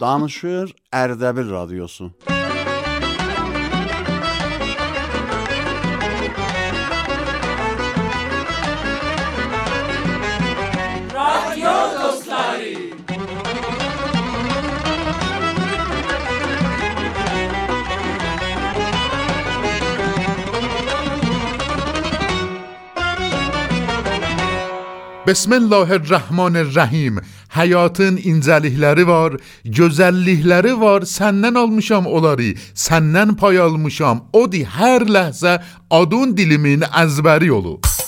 Danışır Erdəbil Radyosu. بسم الله الرحمن الرحیم Həyatın incəlikləri var, gözəllikləri var. Səndən almışam onları, səndən pay almışam. Odi hər ləhzə adun dilimin əzbəri olub.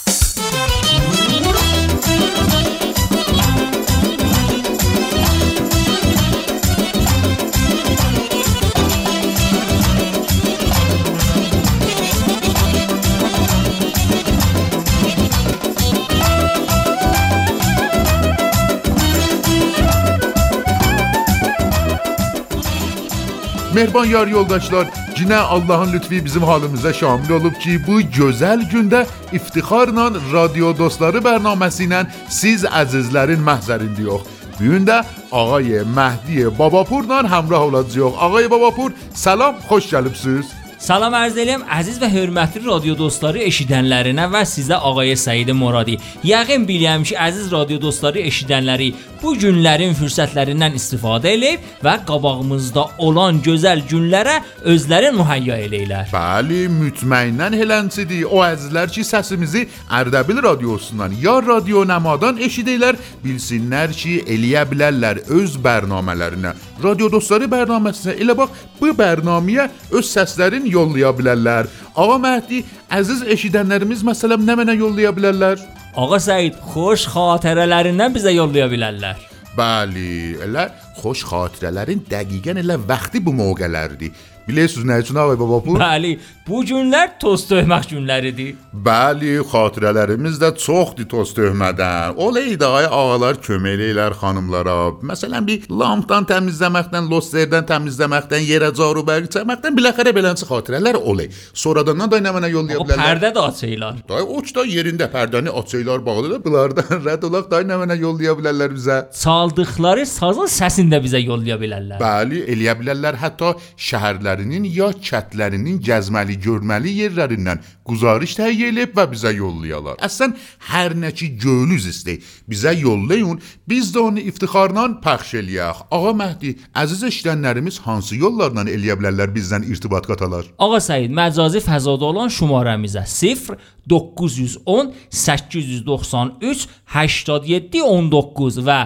Mehriban yar yoldaşlar, yine Allah'ın lütfi bizim halimize şamil olup ki bu güzel günde iftixarla radyo dostları bərnaməsi ilə siz əzizlərin məhzərində yox. Bu gün də ağay Məhdi Babapurla həmrah olacağıq. Ağay Babapur, salam, xoş gəlibsiz. Salam ərz edirəm əziz və hörmətli radio dostları eşidənlərinə və sizə Ağay Səid Muradi. Yəqin bilirəm ki, əziz radio dostları eşidənləri bu günlərin fürsətlərindən istifadə edib və qabağımızda olan gözəl günlərə özləri mühəyya eləyirlər. Bəli, mütməyindən helənçidir. O əzizlər ki, səsimizi Ərdəbil radiosundan ya radio nəmadan eşidirlər, bilsinlər ki, eləyə bilərlər öz bərnamələrinə. Radio dostları bərnaməsinə elə bax bu bərnaməyə öz səslərini yollaya bilərlər. Ağa Məhdi, əziz eşidənlərimiz məsələn nə mənə yollaya bilərlər? Ağa Səid xoş xatirələrindən bizə yollaya bilərlər. Bəli, elə xoş xatirələrin dəqiqən elə vaxtı bu mövqelərdir. Bilirsiniz nə üçün ağay Babapur? Bəli, bu günlər toz döymək günləridir. Bəli, xatirələrimiz də çoxdur toz döymədən. Oleydi ay ağalar kömək eləyirlər xanımlara. Məsələn, bir lampdan təmizləməkdən, losterdən təmizləməkdən, yerə caru bərq çəkməkdən biləxərə beləncə xatirələr oley. Sonradan da nə mənə yollaya O bilərlər. pərdə də açırlar. Day uçda yerində pərdəni açıylar bağlıdır. Bunlardan rədd olaq day nə mənə yollaya bilərlər bizə. Çaldıqları sazın səsini də bizə yollaya bilərlər. Bəli, eləyə bilərlər hətta şəhərlərinin ya kətlərinin gəzməli, görməli yerlərindən guzarış təhiyyə edib və bizə yollayalar. Əslən hər nə ki gönlünüz istəyir, bizə yollayın, biz də onu iftixarla pəxş eləyək. Ağa Məhdi, əziz eşidənlərimiz hansı yollarla eləyə bilərlər bizdən irtibat qatalar? Ağa Səid məcazi fəzada olan şumaramıza 0 910 893 87 19 və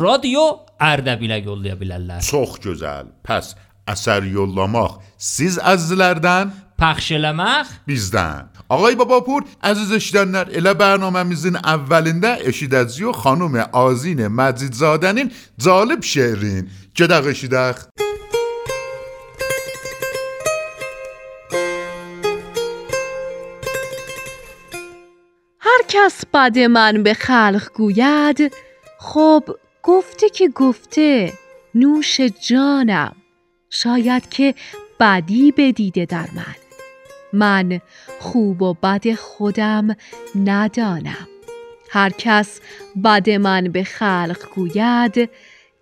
radio Ərdəbilə yollaya bilərlər. Çox gözəl. Pəs اثر یولاماخ سیز از لردن. پخش paxshilamaq بیزدن. آقای باباپور عزیز اشیدنلر اله برنامه‌میزین اولینده اشیدزیو خانم آزین مجیدزادنین جالب شعرین. جدق اشیدخ هر کس بد من به خلق گوید خب گفته که گفته نوش جانم. شاید که بدی بدیده در من. من خوب و بد خودم ندانم. هر کس بد من به خلق گوید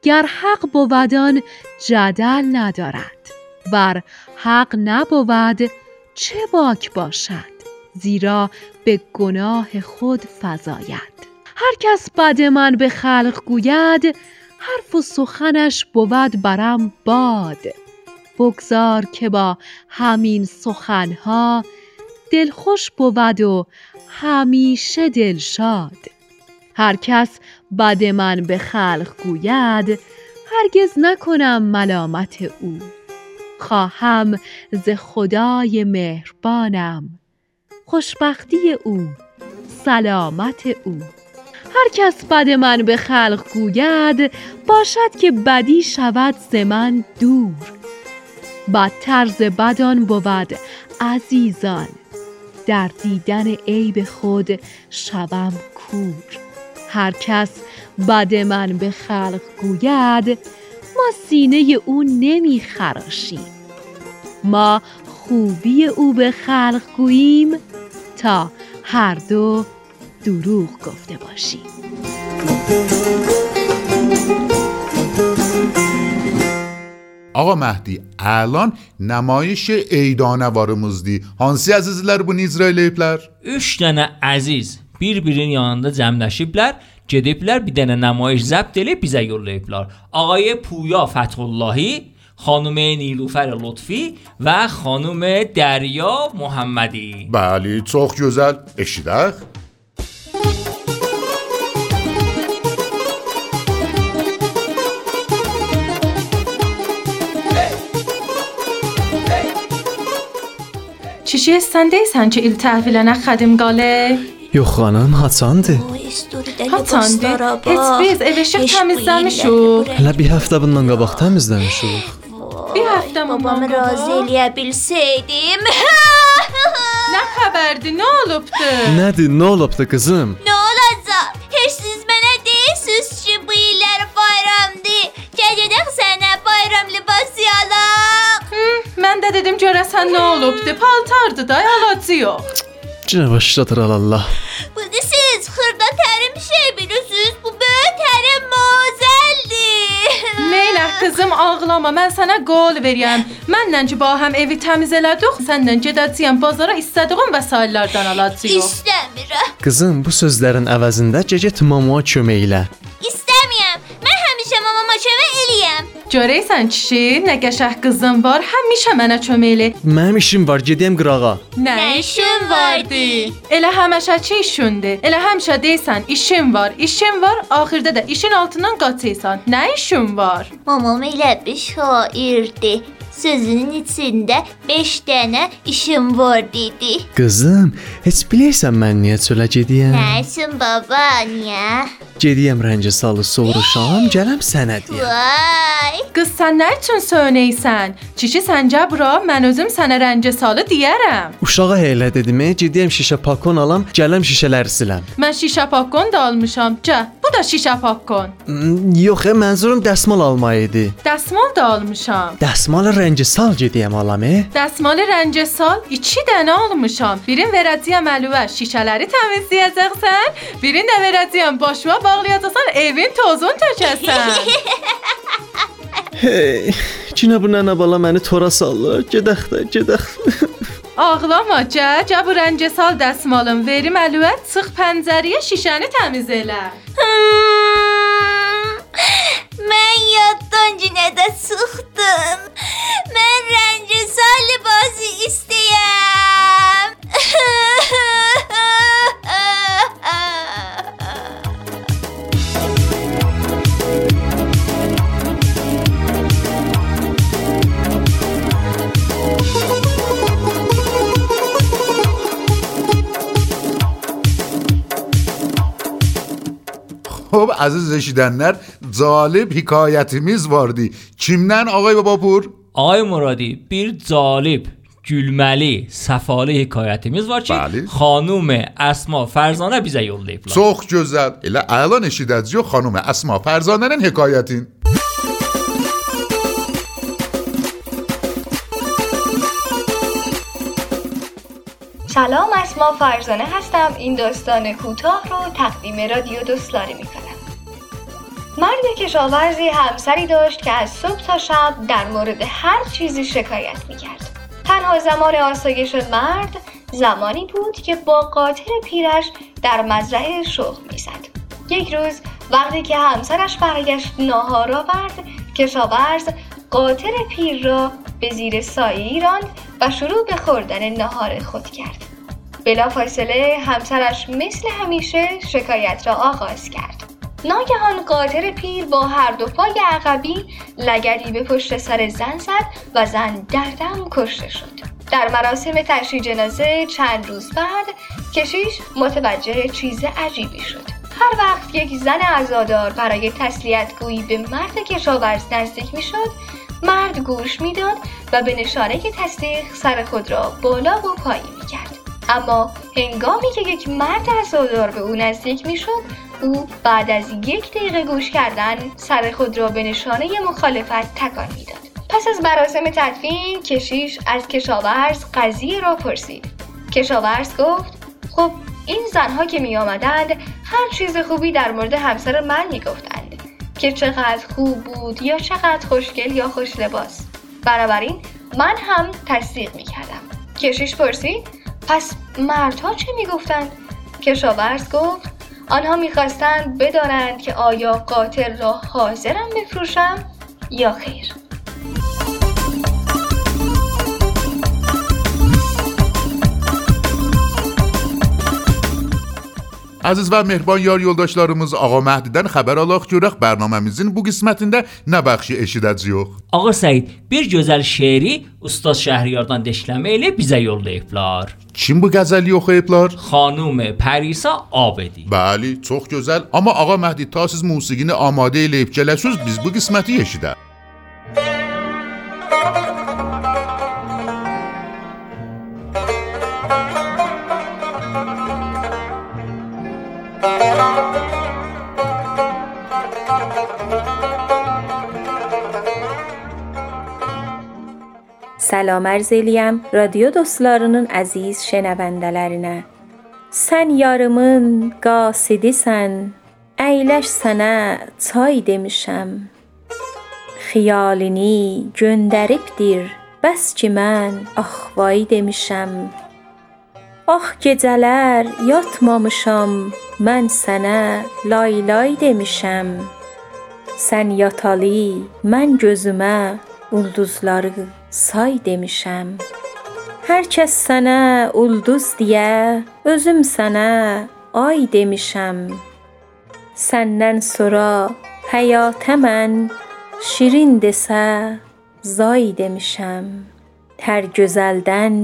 گر حق بودان جدل ندارد. ور حق نبود چه باک باشد؟ زیرا به گناه خود فزاید. هر کس بد من به خلق گوید حرف و سخنش بود برم باد. بگذار که با همین سخنها دلخوش بود و همیشه دلشاد هر کس بد من به خلق گوید هرگز نکنم ملامت او. خواهم ز خدای مهربانم خوشبختی او سلامت او. هر کس بد من به خلق گوید باشد که بدی شود ز من دور. بدتر ز بدان بود عزیزان. در دیدن عیب خود شوم کور. هر کس بد من به خلق گوید ما سینه او نمی خراشیم. ما خوبی او به خلق گوییم تا هر دو دروغ گفته باشیم. آقا مهدی الان نمایش ایدانه وارموزدی هانسی عزیزلر بو نیزرایل ایپلر اش دنه عزیز بیر بیرین یانده جمع نشیبلر جدیبلر بی دنه نمایش زب دلی بیزه یول ایپلر آقای پویا فتح اللهی خانم نیلوفر لطفی و خانم دریا محمدی. بله چوخ جزل اشیدخ. Deyirsən ki, il təhvilənə xədim qalə? Yox xanım, haçandır? Haçandı. Heç biz ev eşik təmizləmişik. Hələ bir həftə bundan qabaq təmizləmişik. Bir həftə Babamı razı eləyə bilsəydim. Nə xəbərdir? Nə olubdu? Nədir, nə olubdu qızım? Nə olacaq? Heç siz mənə deyirsiz ki, bu illər bayramdır. Gələcək sənə bayram libası alaq. Mən də dedim görəsən nə olubdu? Paltardı da, alacı yox. Cinə başladır Allah. Bu siz xırda tərim şey bilirsiniz. Bu böyük tərim mozeldir. Neylə qızım ağlama. Mən sənə qol verəyəm. Mənlə ki ba həm evi təmiz elədik, səndən gedəcəyəm bazara istədiyim vəsaitlərdən alacağıq. İstəmirəm. Qızım, bu sözlərin əvəzində gecə mamama kömək elə. İstəmirəm. Mən həmişə mamama kömək eləyəm. Görəysən kişi, nə qəşəng qızın var, həmişə mənə kömək elə. Mənim işim var, gedəyəm qırağa. Nə işin vardı? Elə həmişəki işindir. Elə həmişə deyirsən, işim var, işim var, axırda da işin altından qaçırsan. Nə işin var? Mamam elə bir şairdir. Sözünün içində 5 dənə işim var dedi. Qızım, heç bilirsən mən niyə çölə gedəyəm? Nəsin baba, niyə? Gedəyəm rəncə salı soruşam, gələm sənə deyəm. Vay! Qız sən nə üçün söynəysən? Kişi səncə bura, mən özüm sənə rəncə salı deyərəm. Uşağa elə dedim, gedəyəm şişə pakon alam, gələm şişələri siləm. Mən şişə pakon da almışam. Cə, bu da şişə pakon. Hmm, Yox, e, mənzurum dəsmal almaq idi. Dəsmal da almışam. Dəsmal rəncə sal gedəyəm alam, e? Dəsmal rəncə sal 2 dənə almışam. Birin verəcəyəm Əliyə şişələri təmizləyəcəksən, birin də verəcəyəm başıma bağlayacaqsan, evin tozunu tökəsən. Hey, cinə bu nənə bala məni tora salır. Gedək də, gedək. Ağlama, cə, cə bu rəncə sal dəsmalım verim Əliyə, çıx pəncərəyə şişəni təmiz elə. Hmm, Mən yaddan günə də çıxdım. Mən rəncəsal libası istəyəm. Xub, əziz eşidənlər, زالب حکایت میز واردی. چیمنن آقای بابا پور آقای مرادی بیر زالب گلملی صفاله حکایت میز وار چی؟ بله. خانوم اسما فرزانه بیزه یول دیپلا سوخ جزد. الا الان اشیدت جو خانوم اسما فرزانه نن حکایتین. سلام اسما فرزانه هستم. این داستان کوتاه رو تقدیم رادیو دوستلاری می‌کنم. مرد کشاورزی همسری داشت که از صبح تا شب در مورد هر چیزی شکایت می‌کرد. تنها زمان آسایش مرد زمانی بود که با قاطر پیرش در مزرعه شغل می‌زد. یک روز وقتی که همسرش برگشت ناهار آورد کشاورز قاطر پیر را به زیر سایه راند و شروع به خوردن ناهار خود کرد. بلافاصله همسرش مثل همیشه شکایت را آغاز کرد. ناگهان قاطر پیر با هر دو پای عقبی لگدی به پشت سر زن زد و زن در دم کشته شد در مراسم تشییع جنازه چند روز بعد کشیش متوجه چیز عجیبی شد هر وقت یک زن عزادار برای تسلیت گویی به مرد کشاورز نزدیک می شد مرد گوش می‌داد و به نشانه تصدیق سر خود را بالا و پایین می کرد. اما هنگامی که یک مرد عزادار به او نزدیک می شد او بعد از یک دقیقه گوش کردن سر خود را به نشانه مخالفت تکان می‌داد. پس از مراسم تدفین کشیش از کشاورز قضیه را پرسید. کشاورز گفت خب این زنها که می آمدند هر چیز خوبی در مورد همسر من می گفتند که چقدر خوب بود یا چقدر خوشگل یا خوش لباس بنابراین من هم تصدیق می‌کردم کشیش پرسید پس مردها چه می‌گفتند کشاورز گفت آنها می‌خواستند بدانند که آیا قاتل را حاضرم بفروشم یا خیر. Əziz və mehriban yar yoldaşlarımız Ağa Məhdidən xəbər alaq görək proqramımızın bu qismətində nə bəxşi eşidəcəyik. Ağa Səid bir gözəl şeiri Ustad Şəhriyardan deşləmə ilə bizə yollayıblar. Kim bu qəzəli oxuyublar? Xanım Pərisa Abedi. Bəli, çox gözəl. Amma Ağa Məhdi ta siz musiqini amadə eləyib gələsiz, biz bu qisməti eşidək. Salam arz eləyəm radio dostlarının əziz şənəvəndələrinə. Sən yarımın qasidisən, əyləş sənə çay demişəm. Xiyalini göndəribdir, bəs ki mən axvay demişəm. Ax gecələr yatmamışam, mən sənə lay lay demişəm. Sən yatalı, mən gözümə ulduzları say demişəm. Hər kəs sənə ulduz deyə, özüm sənə ay demişəm. Səndən sonra həyata mən şirin desə zay demişəm. Hər gözəldən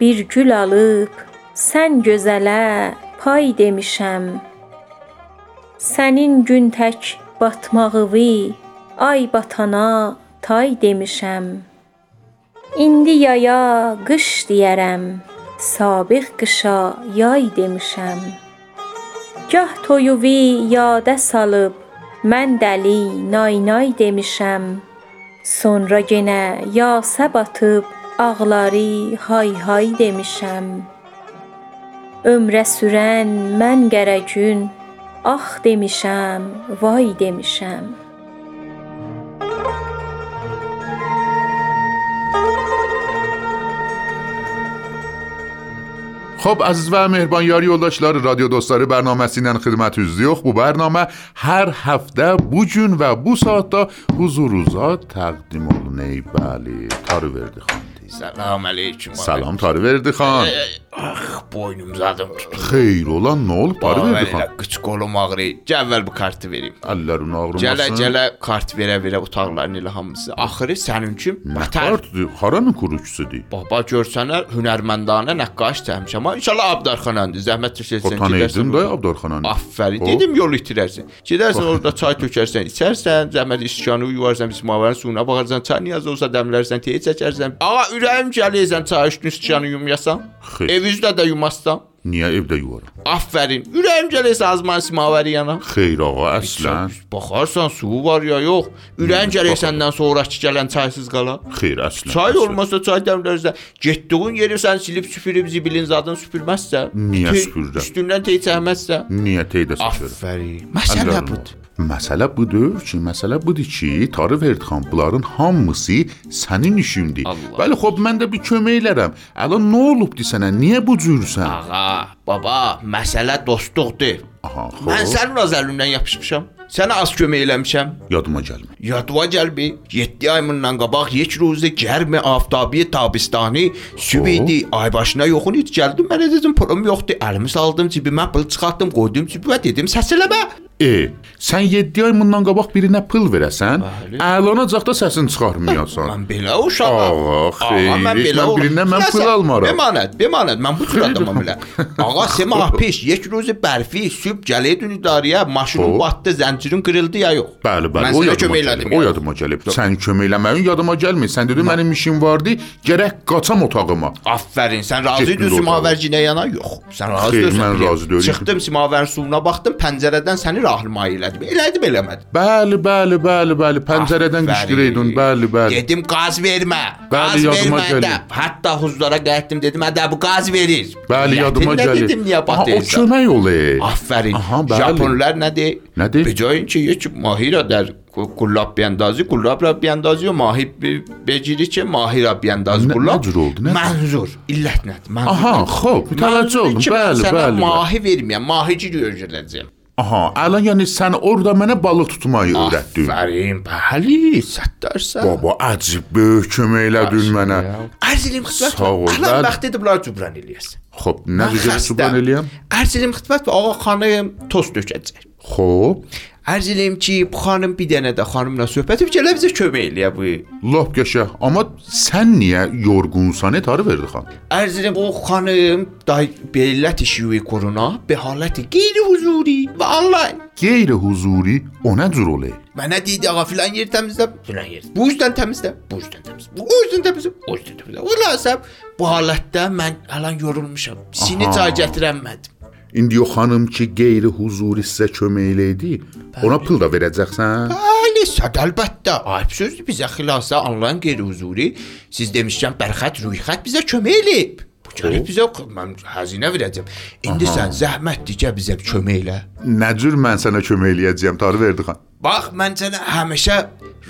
bir gül alıb sən gözələ pay demişəm. Sənin gün tək batmağıvi ay batana tay demişəm. İndi yaya qış deyərəm, sabiq qışa yay demişəm. Gah toyuvi yadə salıb, mən dəli nay nay demişəm. Sonra yenə yasə batıb, ağları hay hay demişəm. Ömrə sürən mən qərəgün, ax demişəm, vay demişəm. Xub əziz və mehriban yar yoldaşları, radio dostları bərnaməsi ilə xidmətinizdə Bu bərnamə hər həftə bu gün və bu saatda huzurunuza təqdim olunur. Bəli, tarı verdi xan. Salam aleyküm. Salam tarı verdi xan. Ax, boynum zadım tutuldu. Xeyr olan nə olub tarı verdi xan? Qıç qolum ağrıyır. Gəl əvvəl bu kartı verim. Əllərin ağrımasın. Gələ gələ kart verə verə otaqların elə hamısı. Axırı sənin üçün mətər. Kartdır, haranın kurucusudur? Baba görsənlər hünərməndanə nəqqaş çəkmişəm. Amma inşallah Abdarxanandır. Zəhmət çəksən Tanıyırdın da Abdarxananı. Afərin. Dedim yol itirərsən. Gedərsən orada çay tökərsən, içərsən, zəhmət istikanı yuvarsan, bismavərin suyuna baxarsan, çay niyaz olsa dəmlərsən, tey çəkərsən. Ağa ürəyim gəlirsən çay üstünü yumyasan. Xeyr. Ev üzdə də yumazsan. Niyə evdə yuvaram? Afərin. Ürəyim gəlirsə azman simavəri yana. Xeyr ağa, əslən. Baxarsan suyu var ya yox. Ürəyin gəlir səndən sonrakı gələn çaysız qala. Xeyr, əslən. Çay olmasa çay dəmlərsən. Getdiyin yeri sən silib süpürüb zibilin zadını süpürməzsən. Niyə tey- süpürürəm? Üstündən tey çəkməzsən. Niyə teydə sıçırım? Afərin. Məsələ budur. Məsələ budur ki, məsələ budur ki, Tarı Verdxan bunların hamısı sənin işindir. Allah. Bəli, xop mən də bir kömək elərəm. Əlan nə olubdu sənə? Niyə bu cürsən? Ağa, baba, məsələ dostluqdur. Aha, xo. Mən sənin öz əlindən yapışmışam. Sənə az kömək eləmişəm. Yadıma gəlmir. Yadıma gəlmi? 7 ay bundan qabaq yek ruzi gərmi aftabi tabistani sübidi ay başına yoxun it gəldi. Mənə dedim pulum yoxdur. Əlimi saldım cibimə, pul çıxartdım, qoydum cibimə, dedim səs eləmə. E, sən 7 ay bundan qabaq birinə pul verəsən, əlanacaq da səsin çıxarmayasan. Mən belə uşağam. Ağa, xeyr, mən belə mən birindən mən pul almaram. Bemanət, bemanət, mən bu cür adamam elə. Ağa, sema piş, yek ruzi bərfi, süb sübh gəlirdin idarəyə, maşının O. batdı, zəncirin qırıldı ya yox. Bəli, bəli, Mən o yadıma kömək elədim. O ya. yadıma gəlib. Sən kömək eləməyin yadıma gəlmir. Sən dedin mənim işim vardı, gərək qaçam otağıma. Aferin. Sən razı idin. Simavərcinə yana? Yox. Sən razı deyilsən. mən razı deyiləm. Çıxdım Simavərin suyuna baxdım, pəncərədən səni rahilma elədim. Elədim, eləmədim. Bəli, bəli, bəli, bəli. Pəncərədən qışqırıydın. Bəli, bəli. Dedim qaz vermə. Bəli, Qaz yadıma də. gəlir. Hətta huzlara qayıtdım dedim, "Hədə bu qaz verir." Bəli, yadıma gəlir. Dedim, niyə Aha, o batırsan? kömək olayı. Aferin. آفرین آها، بله. ژاپنلر نده نده. به جای اینکه یک ماهی را در گلاب بیاندازی گلاب را بیاندازی و ماهی ب- بگیری که ماهی را بیانداز نه- گلاب نجور oldu, نه. منظور علت ند منظور آها، ند. خب، توجه منظور oldum. این که بله، مثلا بله، بله. ماهی verməyəm ماهیci öyrədəcəm Aha, الان یعنی sən orada mənə balıq tutmayı öyrətdin. Aferin bəli sətdarsan Baba, əcib böyük kömək elədin mənə. Ərz eləyim xidmət Sağ ol, Əhlan bəli. vaxtidir bunları cübran eləyəsən Xop, nə Mən cür xəstəm. suban eləyəm? Ərz eləyim xidmət və ağa xanım tost dökəcək Xop, Ərz eləyim ki bu xanım bir dənə də xanımla söhbət edib gələ bizə kömək eləyə bu lap qəşəng. Amma sən niyə yorğunsan? Ne tarı verdi xan? Ərz eləyim o xanım da belət işi korona be haləti qeyri-huzuri və onlayn Qeyri-huzuri o nə cür olayı? Mənə deydi ağa filan yer təmizlə, filan yer. Bu üzdən təmizlə, bu üzdən təmizlə. Bu üzdən təmizlə, o üzdən təmizlə. Xülasəm bu halətdə mən alan yorulmuşam. Sini çay gətirəmədim. İndi o xanım ki qeyri-huzuri sizə kömək eləydi, ona pul da verəcəksən? Bəli, sad əlbəttə. Ayıb sözdür bizə xilasa onlayn qeyri-huzuri. Siz demişkən bərxət, ruyxət bizə kömək eləyib. Bu gəlib bizə mən xəzinə verəcəm. İndi Aha. sən zəhmət digə bizə kömək elə. Nə cür mən sənə kömək eləyəcəyəm? Tarı verdi xan. Bax, mən sənə həmişə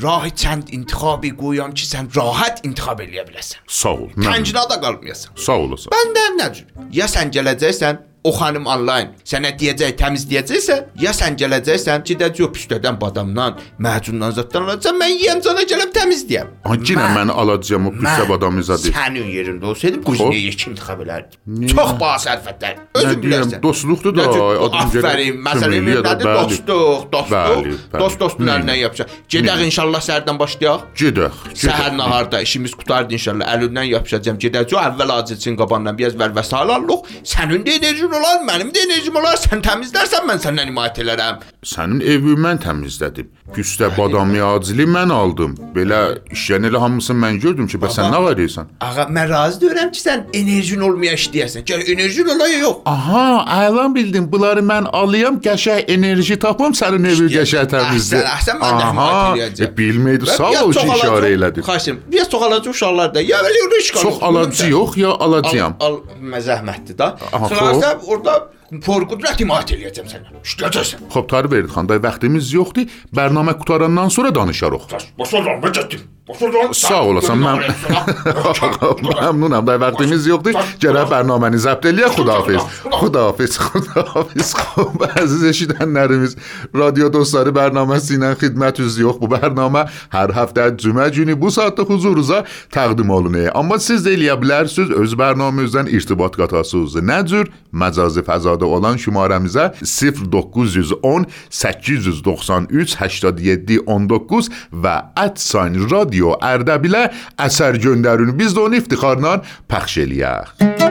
rah çənd intihabi qoyam ki, sən rahat intihab eləyə biləsən. Sağ ol. məmnun. Təncinada qalmayasan. Sağ olasın. Bəndən nə cür? Ya sən gələcəksən, o xanım onlayn sənə deyəcək təmizləyəcəksən, ya sən gələcəksən, gedəcək püstədən badamdan, məhcundan zaddan alacaqsan, mən yeyəm cana gəlib təmizləyəm. Yenə mən alacağam o pis adamı zadı. Sənin yerində olsaydım, Xop. quzinə yek intiqab elərdim. Niyə? Çox basərfətlər. Nə Özün bilərsən. dostluqdur da, adam gərək Aferin, məsələ kömək eləyə də, nədir? Dostluq, dostluq. Dost əlindən yapacaq. Gedək inşallah səhərdən başlayaq. Gedək. Səhər naharda işimiz qutardı inşallah. Əlindən yapışacağam. Gedəcək əvvəl acilçin qabandan biraz vərvəsə alarıq. Sənin də enerjin olar, mənim də enerjim olar. Sən təmizlərsən, mən səndən himayət elərəm. Sənin evi mən təmizlədim. Püstə badamı acili mən aldım. Belə işlərin elə hamısını mən gördüm ki, bəs sən nə varırsan? Ağa, mən razı deyirəm ki, sən enerjin olmaya işləyəsən. Gəl enerjin ola ya yox. Aha, əlan bildim. Bunları mən alayım, qəşəng enerji tapım, sənin evi qəşəng təmizlə. Əhsən, əhsən mən də himayət eləyəcəm. e, bilməydi. Və Sağ ol ki, işarə elədin. Biraz çox alacaq uşaqlar da. Ya belə risk Çox alıcı yox, ya alacağam. Al, al məzəhmətdir da. Xülasə orada پرقدرتی ما اتلیتم سنن شتیتسن خب تاری برید خان دای وقتیمیز یوختی برنامه کتارندان سوره دانش آروخ بسردان بجدیم. بسردان ساق اولاسم من ممنونم. دای وقتیمیز یوختی جره برنامه نی زبط الیه خداحافظ. خداحافظ. خداحافظ. خب عزیز شیدن نرمیز رادیو دوستاری برنامه سینن خدمت از یوخ بو برنامه. هر هفته جمعه جونی بو ساعت حضور روزا. تقدیم آلونه. اما سیز دیلیه بلرسوز از برنامه ارتباط قطاسوز نجور مجاز فضا fəzada olan şumaramıza 0910 893 87 19 və radio Ərdəbilə əsər göndərin. Biz də onu iftixarla pəxş eləyək.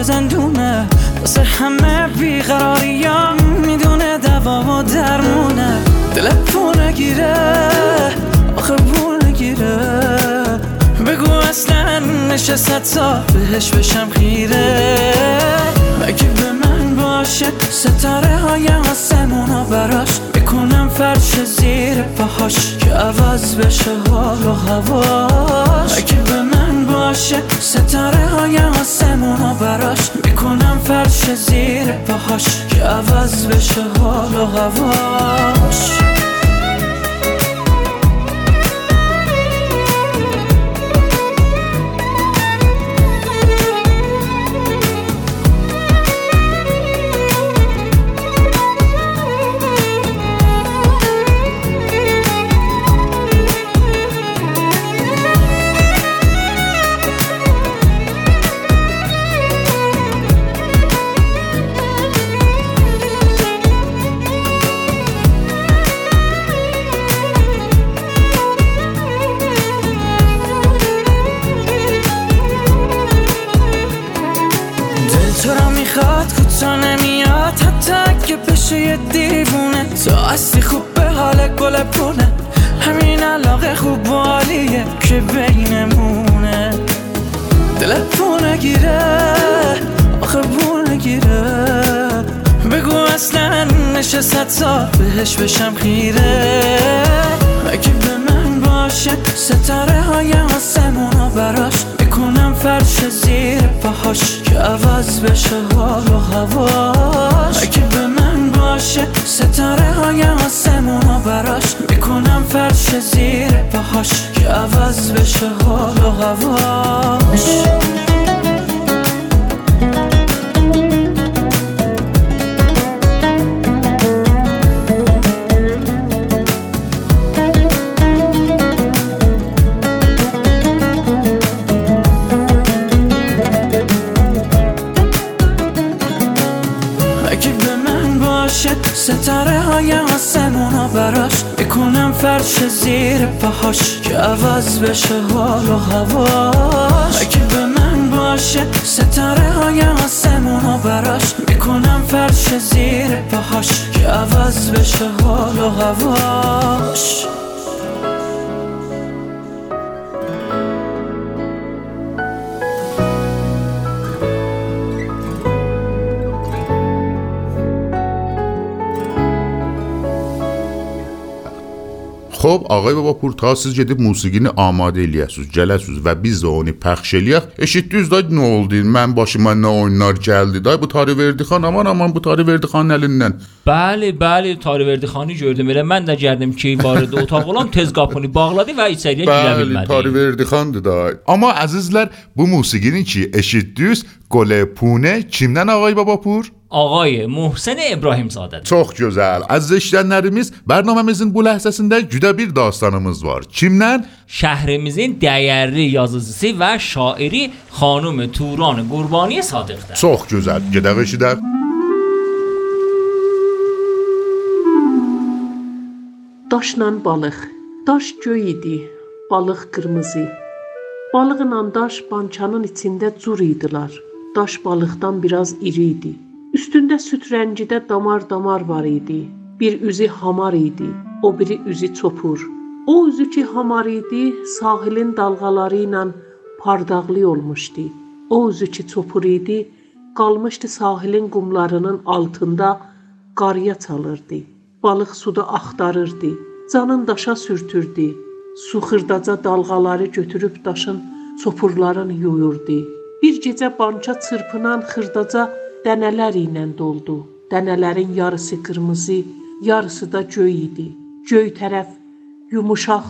یه زندونه. واسه همه بیقراریام می‌دونه دوا و درمونه. دل پونه گیره آخه پونه گیره. بگو اصلا نشست تا بهش بشم خیره. اگه به من باشه ستاره های آسمونا براش؟ می‌کنم فرش زیر پاهاش که عوض بشه حال و هواش. اگه به من باشه ستاره های آسمونا براش. می‌کنم فرش زیر پاهاش که عوض بشه حال و هواش. بشه یه دیوونه. تو خوب به حال گل پونه. همین علاقه خوب و عالیه که بینمونه. دل پونه گیره آخه پول نگیره بگو اصلا نشه صد بهش بشم خیره. اگه به من باشه ستاره های آسمونا براش؟ می‌کنم فرش زیر پاهاش که عوض بشه حال و هواش اگه به من باشه. ستاره های آسمونا براش. می‌کنم فرش زیر پاهاش. که عوض بشه حال و هواش. باشه ستاره های آسمونا براش. می‌کنم فرش زیر پاهاش که عوض بشه حال و هواش. اگه به من باشه ستاره های آسمونا براش. می‌کنم فرش زیر پاهاش که عوض بشه حال و هواش. Xo'p, ağay baba pur ta siz gedib musiqini amadə eləyəsiz, gələsiz və biz də onu pəxş eləyək. Eşitdiniz də nə oldu? Mən başıma nə oyunlar gəldi. Day bu Tarı verdi xan, aman aman bu Tarı verdi xanın əlindən. Bəli, bəli, Tarıverdi xanı gördüm. Elə mən də gəldim ki, barədə otaq olan tez qapını bağladı və içəriyə girə Bəli, bilmədi. Tarı verdi xandı da. Amma əzizlər, bu musiqinin ki eşitdiniz, گل پونه چیمدن آقای بابا پور؟ آقای محسن ابراهیم زاده چخ جزل از زشتن نرمیز برنامه میزین بو لحظه جدا بیر داستانمز بار چیمدن؟ شهر میزین دیاری یازوزیسی و شاعری خانم توران گربانی صادق در چخ جزل گده در Daşla balıq, daş göy idi, قرمزی، qırmızı. Balığınla daş bançanın içində zur idilər. Daş balıqdan biraz iri idi. Üstündə süd rəngidə damar-damar var idi. Bir üzü hamar idi, o biri üzü çopur. O üzü ki hamar idi, sahilin dalğaları ilə pardaqlı olmuşdu. O üzü ki çopur idi, qalmışdı sahilin qumlarının altında qarıya çalırdı. Balıq suda axtarırdı. Canın daşa sürtürdü. Su xırdaca dalğaları götürüb daşın çopurlarını yuyurdu. Bir gecə bança çırpınan xırdaca dənələr ilə doldu. Dənələrin yarısı qırmızı, yarısı da göy idi. Göy tərəf yumuşaq,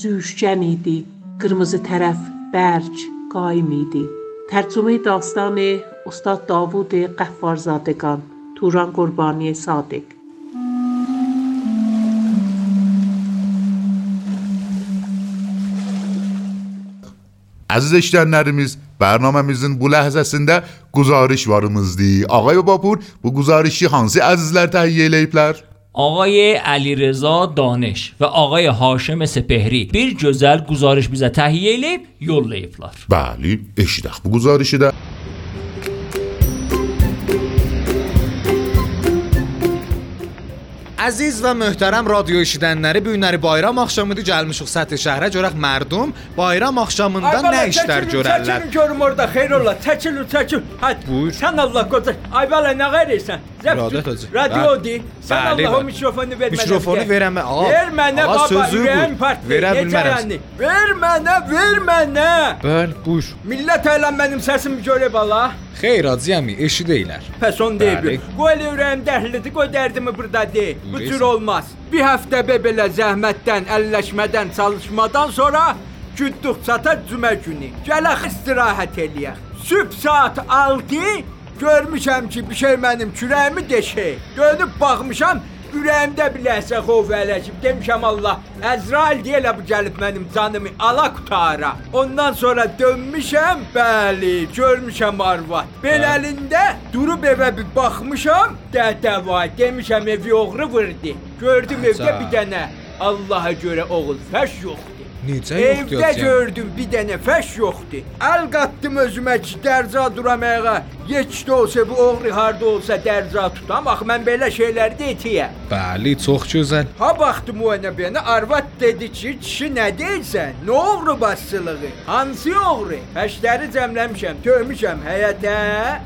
züşkən idi. Qırmızı tərəf bərk, qaim idi. Tərcümə dastanı Ustad Davud Qəffarzadəgan, Turan Qurbani Sadiq. Əziz eşidənlərimiz, proqramımızın bu ləhzəsində guzarış varımızdır. Ağay Babapur, bu guzarışı hansı əzizlər təhiyyə eləyiblər? آقای علیرضا دانش و آقای هاشم سپهری bir gözəl guzarış bizə təhiyyə eləyib yollayıblar. Bəli, eşidək bu guzarışı da. Əziz və möhtərəm radio eşidənləri, bu günləri bayram axşamıdır, gəlmişik səthi şəhərə görək mərdum bayram axşamında nə işlər görərlər. Çəkilin görüm orada, xeyr ola. Çəkilin, çəkil. Hadi. Buyur. Sən Allah qoca. Ay bala nə qeyrirsən? İradət hacı. Radiodur. Sən Allah o mikrofonu ver mənə. Mikrofonu verəmə. Ver mənə baba. sözü bu. Verə bilmərəm. Ver mənə, ver mənə. Bəli, buyur. Millət elə mənim səsimi görə bala. Xeyr hacıyami, eşidəylər. Pəs onu deyil. Qoy elə ürəyim dəhlidir, qoy dərdimi burada de. Bu cür olmaz. Bir həftə be belə zəhmətdən, əlləşmədən, çalışmadan sonra güddük çata cümə günü. Gələk istirahət eləyək. Sübh saat 6 görmüşəm ki, bir şey mənim kürəyimi deşir. Dönüb baxmışam, ürəyimdə bir ləhzə xof ələcib. Demişəm Allah, Əzrail deyilə bu gəlib mənim canımı ala qutara. Ondan sonra dönmüşəm, bəli, görmüşəm arvad. Beləlində durub evə bir baxmışam, dədə vay, demişəm evi oğru vurdu. Gördüm evdə bir dənə Allaha görə oğul fəş yoxdur. Necə yoxdur Evdə gördüm bir dənə fəş yoxdur. Əl qatdım özümə ki, dərza duramağa. Heç də olsa bu oğru harda olsa dərza tutam. Axı mən belə şeylərdə etiyəm. Bəli, çox gözəl. Ha baxdım o bir yana arvad dedi ki, kişi nə deyirsən? Nə oğru başçılığı? Hansı oğru? Həşləri cəmləmişəm, töymüşəm həyətə.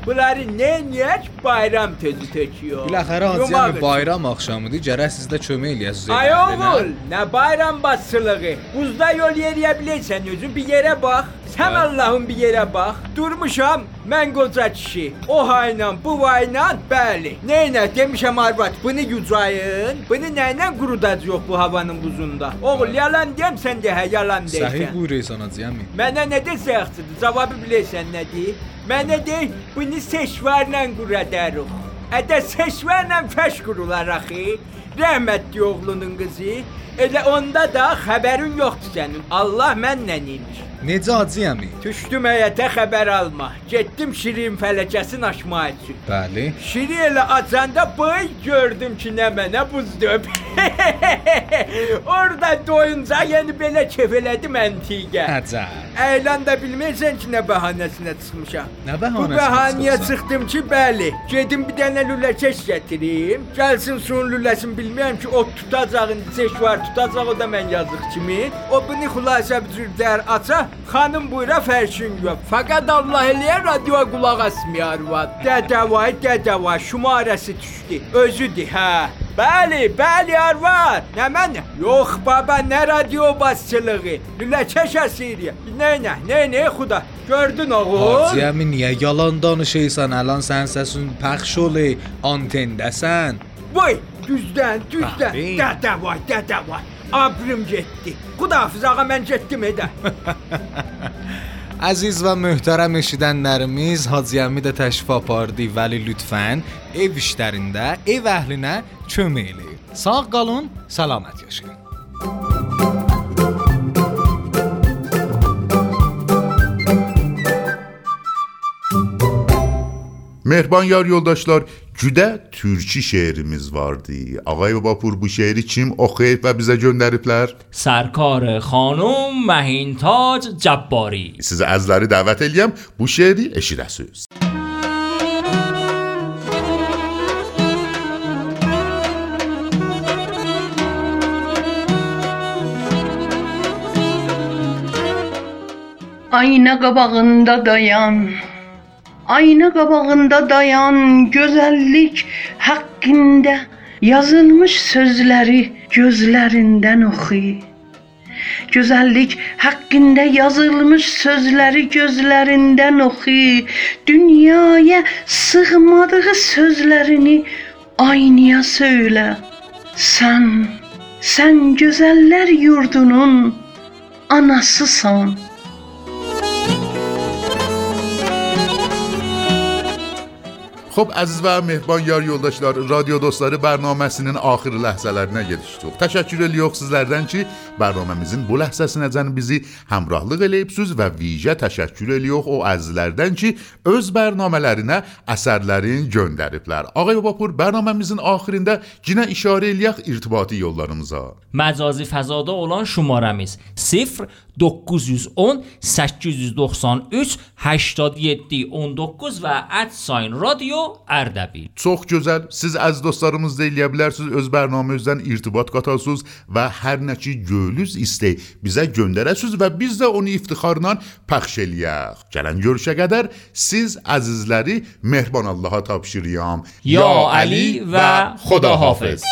Bunları nə niyək bayram. Biləxərə Hacı Yumaq əmi bayram axşamıdır. Gərək siz də kömək eləyəsiniz. Ay oğul, nə bayram başçılığı? Buzda yol yeriyə bilirsən özün bir yerə bax. Sən Bəli. Allahın bir yerə bax. Durmuşam mən qoca kişi. O hayla, bu vayla, bəli. Neynə demişəm arvad, bunu yucayın. Bunu nəylə qurudacaq bu havanın buzunda? Oğul, yalan deyəm sən də hə, yalan Səhih deyirsən. buyurursan Hacı əmi. Mənə nə desə yaxşıdır? Cavabı bilirsən nədir? Mənə dey, bunu seçvarla quradarıq. Ədə seçvarla fəş qurular axı. Rəhmətli oğlunun qızı. Elə onda da xəbərin yoxdur sənin. Allah mənlə imiş. Necə əmi? Düşdüm həyətə xəbər alma. Getdim Şirin fələkəsin aşmaq üçün. Bəli. Şiri elə açanda boy gördüm ki nə mənə buz döp. Orada doyunca yəni belə kef elədi məntiqə. Əcəb. Əylan da bilmirsən ki nə bəhanəsinə çıxmışam. Nə Bu bəhanəsinə bəhanəyə çıxırsan? çıxdım ki, bəli, gedim bir dənə lüləkeş gətirim. Gəlsin suyun lüləsini bilmirəm ki, o tutacağın çeş var, tutacaq o da mən yazıq kimi. O bunu xülasə büzürdər aça, xanım buyura fərşin yox. Fəqət Allah eləyə radioya qulaq asmıyor var. Dədəvay, dədəvay, şumarəsi düşdü. Özüdür, hə. Bəli, bəli arvad. Nə mən? Yox baba, nə radio başçılığı. Lüləkeş əsiri. Nə nə, nə nə xuda. Gördün oğul? Hacı əmi niyə yalan danışırsan? Əlan sənin səsin pəxş olur, antendəsən. Vay, düzdən, düzdən. Bəli. Dədə vay, dədə vay. Abrım getdi. Xudahafiz ağa mən getdim edə. Əziz və möhtərəm eşidənlərimiz, Hacı əmi də təşrif apardı, vəli lütfən ev işlərində ev əhlinə kömək eləyin. Sağ qalın, səlamət yaşayın. Mehriban yar yoldaşlar, güdə türkü şeirimiz vardı. Ağay Babapur bu şeiri kim oxuyub və bizə göndəriblər? سرکار خانم مهینتاج جباری Sizə əzləri dəvət eləyəm, bu şeiri eşidəsiniz. Ayna qabağında dayan. Ayna qabağında dayan, gözəllik haqqında yazılmış sözləri gözlərindən oxu. Gözəllik haqqında yazılmış sözləri gözlərindən oxu. Dünyaya sığmadığı sözlərini aynaya söylə. Sən, sən gözəllər yurdunun anasısan. Xo'p, aziz va mehriban yar yo'ldoshlar, radio do'stlari proqraməsinin axır ləhzələrinə yetişdik. Təşəkkür edirik sizlərdən ki, proqramımızın bu ləhzəsinəcən bizi həmrəhlıq eləyibsiz və vicə təşəkkür edirik o əzizlərdən ki, öz proqramələrinə əsərlərini göndəriblər. Ağay Vapur proqramımızın axırında yenə işarə eləyək irtibati yollarımıza. Məcazi fəzada olan şumaramız 0 910 893 87 19 və @radio Ərdəbil. Çox gözəl. Siz əziz dostlarımız da eləyə bilərsiniz öz bərnaməmizdən irtibat qatasınız və hər nə ki gönlünüz istək bizə göndərəsiniz və biz də onu iftixarla pəxş eləyək. Gələn görüşə qədər siz əzizləri mehriban Allaha tapşırıram. Ya Ali və Xudahafiz.